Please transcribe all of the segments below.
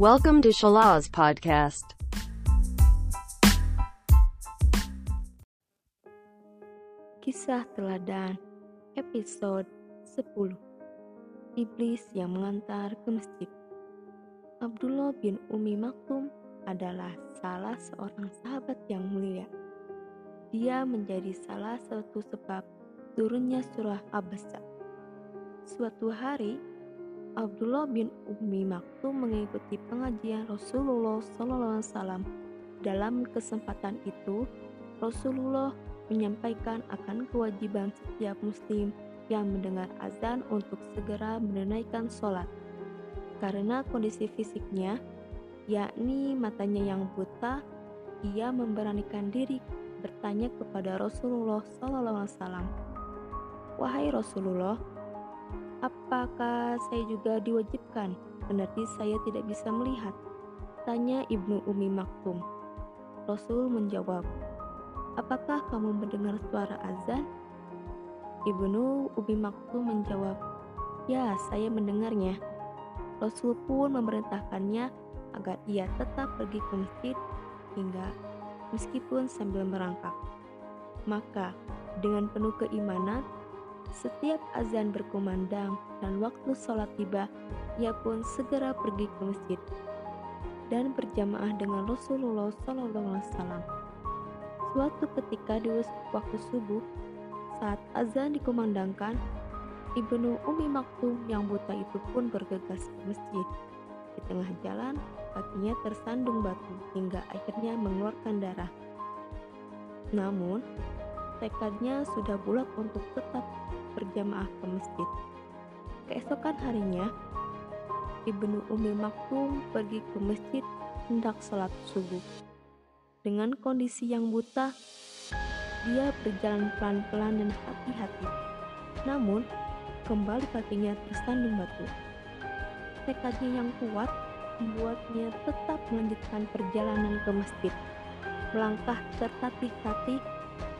Welcome to Shalaz Podcast. Kisah Teladan Episode 10 Iblis yang mengantar ke masjid Abdullah bin Umi Maktum adalah salah seorang sahabat yang mulia. Dia menjadi salah satu sebab turunnya surah Abasa. Suatu hari, Abdullah bin Umi Maktum mengikuti pengajian Rasulullah SAW. Dalam kesempatan itu, Rasulullah menyampaikan akan kewajiban setiap muslim yang mendengar azan untuk segera menunaikan sholat. Karena kondisi fisiknya, yakni matanya yang buta, ia memberanikan diri bertanya kepada Rasulullah SAW. Wahai Rasulullah, apakah saya juga diwajibkan? Berarti saya tidak bisa melihat. Tanya Ibnu Umi Maktum. Rasul menjawab, Apakah kamu mendengar suara azan? Ibnu Ubi Maktum menjawab, Ya, saya mendengarnya. Rasul pun memerintahkannya agar ia tetap pergi ke masjid hingga meskipun sambil merangkak. Maka, dengan penuh keimanan, setiap azan berkumandang dan waktu sholat tiba, ia pun segera pergi ke masjid dan berjamaah dengan Rasulullah SAW. Suatu ketika di waktu subuh, saat azan dikumandangkan, Ibnu Umi Maktum yang buta itu pun bergegas ke masjid. Di tengah jalan, kakinya tersandung batu hingga akhirnya mengeluarkan darah. Namun, tekadnya sudah bulat untuk tetap berjamaah ke masjid. Keesokan harinya, Ibnu Umi Maktum pergi ke masjid hendak sholat subuh. Dengan kondisi yang buta, dia berjalan pelan-pelan dan hati-hati. Namun, kembali kakinya tersandung batu. Tekadnya yang kuat membuatnya tetap melanjutkan perjalanan ke masjid. Melangkah tertatih-tatih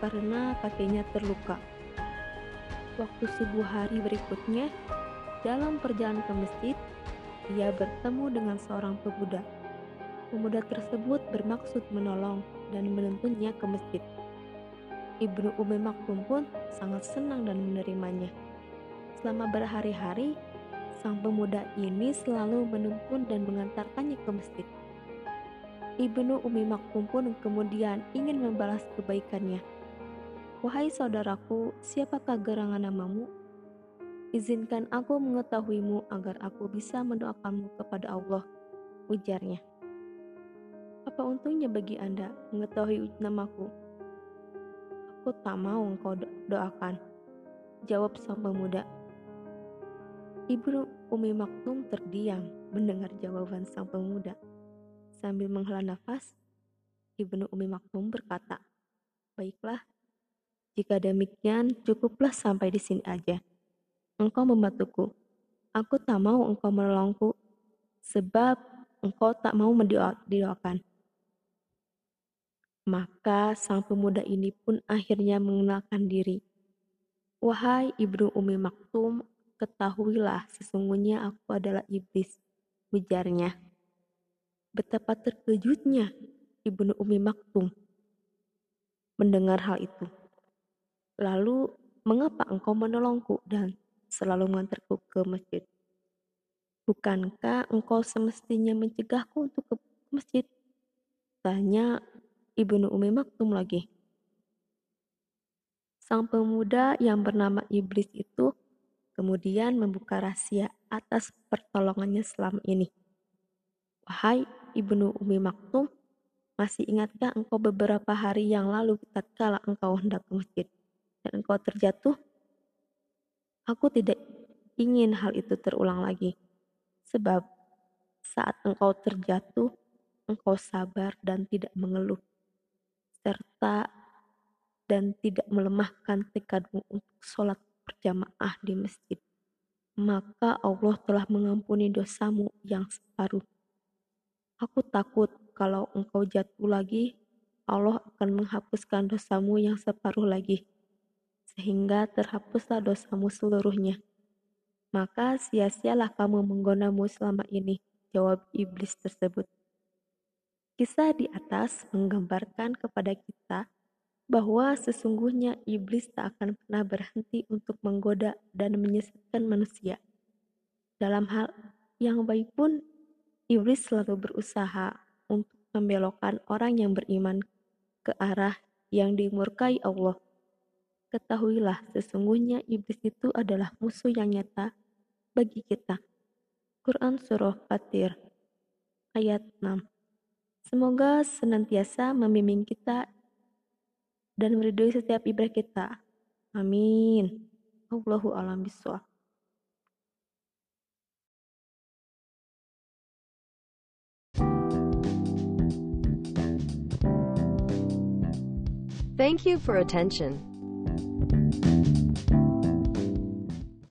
karena kakinya terluka. Waktu subuh hari berikutnya, dalam perjalanan ke masjid, ia bertemu dengan seorang pemuda Pemuda tersebut bermaksud menolong dan menuntunnya ke masjid. Ibnu Umi Maktum pun sangat senang dan menerimanya. Selama berhari-hari, sang pemuda ini selalu menuntun dan mengantarkannya ke masjid. Ibnu Umi Maktum pun kemudian ingin membalas kebaikannya. Wahai saudaraku, siapakah gerangan namamu? Izinkan aku mengetahuimu agar aku bisa mendoakanmu kepada Allah, ujarnya. Apa untungnya bagi Anda mengetahui namaku? Aku tak mau engkau doakan. Jawab sang pemuda. Ibu Umi Maktum terdiam mendengar jawaban sang pemuda. Sambil menghela nafas, Ibnu Umi Maktum berkata, Baiklah, jika demikian cukuplah sampai di sini aja. Engkau membantuku. Aku tak mau engkau menolongku, sebab engkau tak mau mendoakan. Maka sang pemuda ini pun akhirnya mengenalkan diri. Wahai Ibnu Umi Maktum, ketahuilah sesungguhnya aku adalah iblis, ujarnya. Betapa terkejutnya Ibnu Umi Maktum mendengar hal itu. Lalu, mengapa engkau menolongku dan selalu mengantarku ke masjid? Bukankah engkau semestinya mencegahku untuk ke masjid? Tanya Ibnu Umi Maktum lagi. Sang pemuda yang bernama Iblis itu kemudian membuka rahasia atas pertolongannya selama ini. Wahai Ibnu Umi Maktum, masih ingatkah engkau beberapa hari yang lalu tatkala engkau hendak ke masjid dan engkau terjatuh? Aku tidak ingin hal itu terulang lagi. Sebab saat engkau terjatuh, engkau sabar dan tidak mengeluh serta dan tidak melemahkan tekadmu untuk sholat berjamaah di masjid, maka Allah telah mengampuni dosamu yang separuh. Aku takut kalau engkau jatuh lagi, Allah akan menghapuskan dosamu yang separuh lagi, sehingga terhapuslah dosamu seluruhnya. Maka sia-sialah kamu menggonamu selama ini, jawab iblis tersebut. Kisah di atas menggambarkan kepada kita bahwa sesungguhnya iblis tak akan pernah berhenti untuk menggoda dan menyesatkan manusia. Dalam hal yang baik pun, iblis selalu berusaha untuk membelokkan orang yang beriman ke arah yang dimurkai Allah. Ketahuilah, sesungguhnya iblis itu adalah musuh yang nyata bagi kita. Quran Surah Fatir ayat 6 Semoga senantiasa membimbing kita dan meridui setiap ibadah kita. Amin. Allahu alam bisawab. Thank you for attention.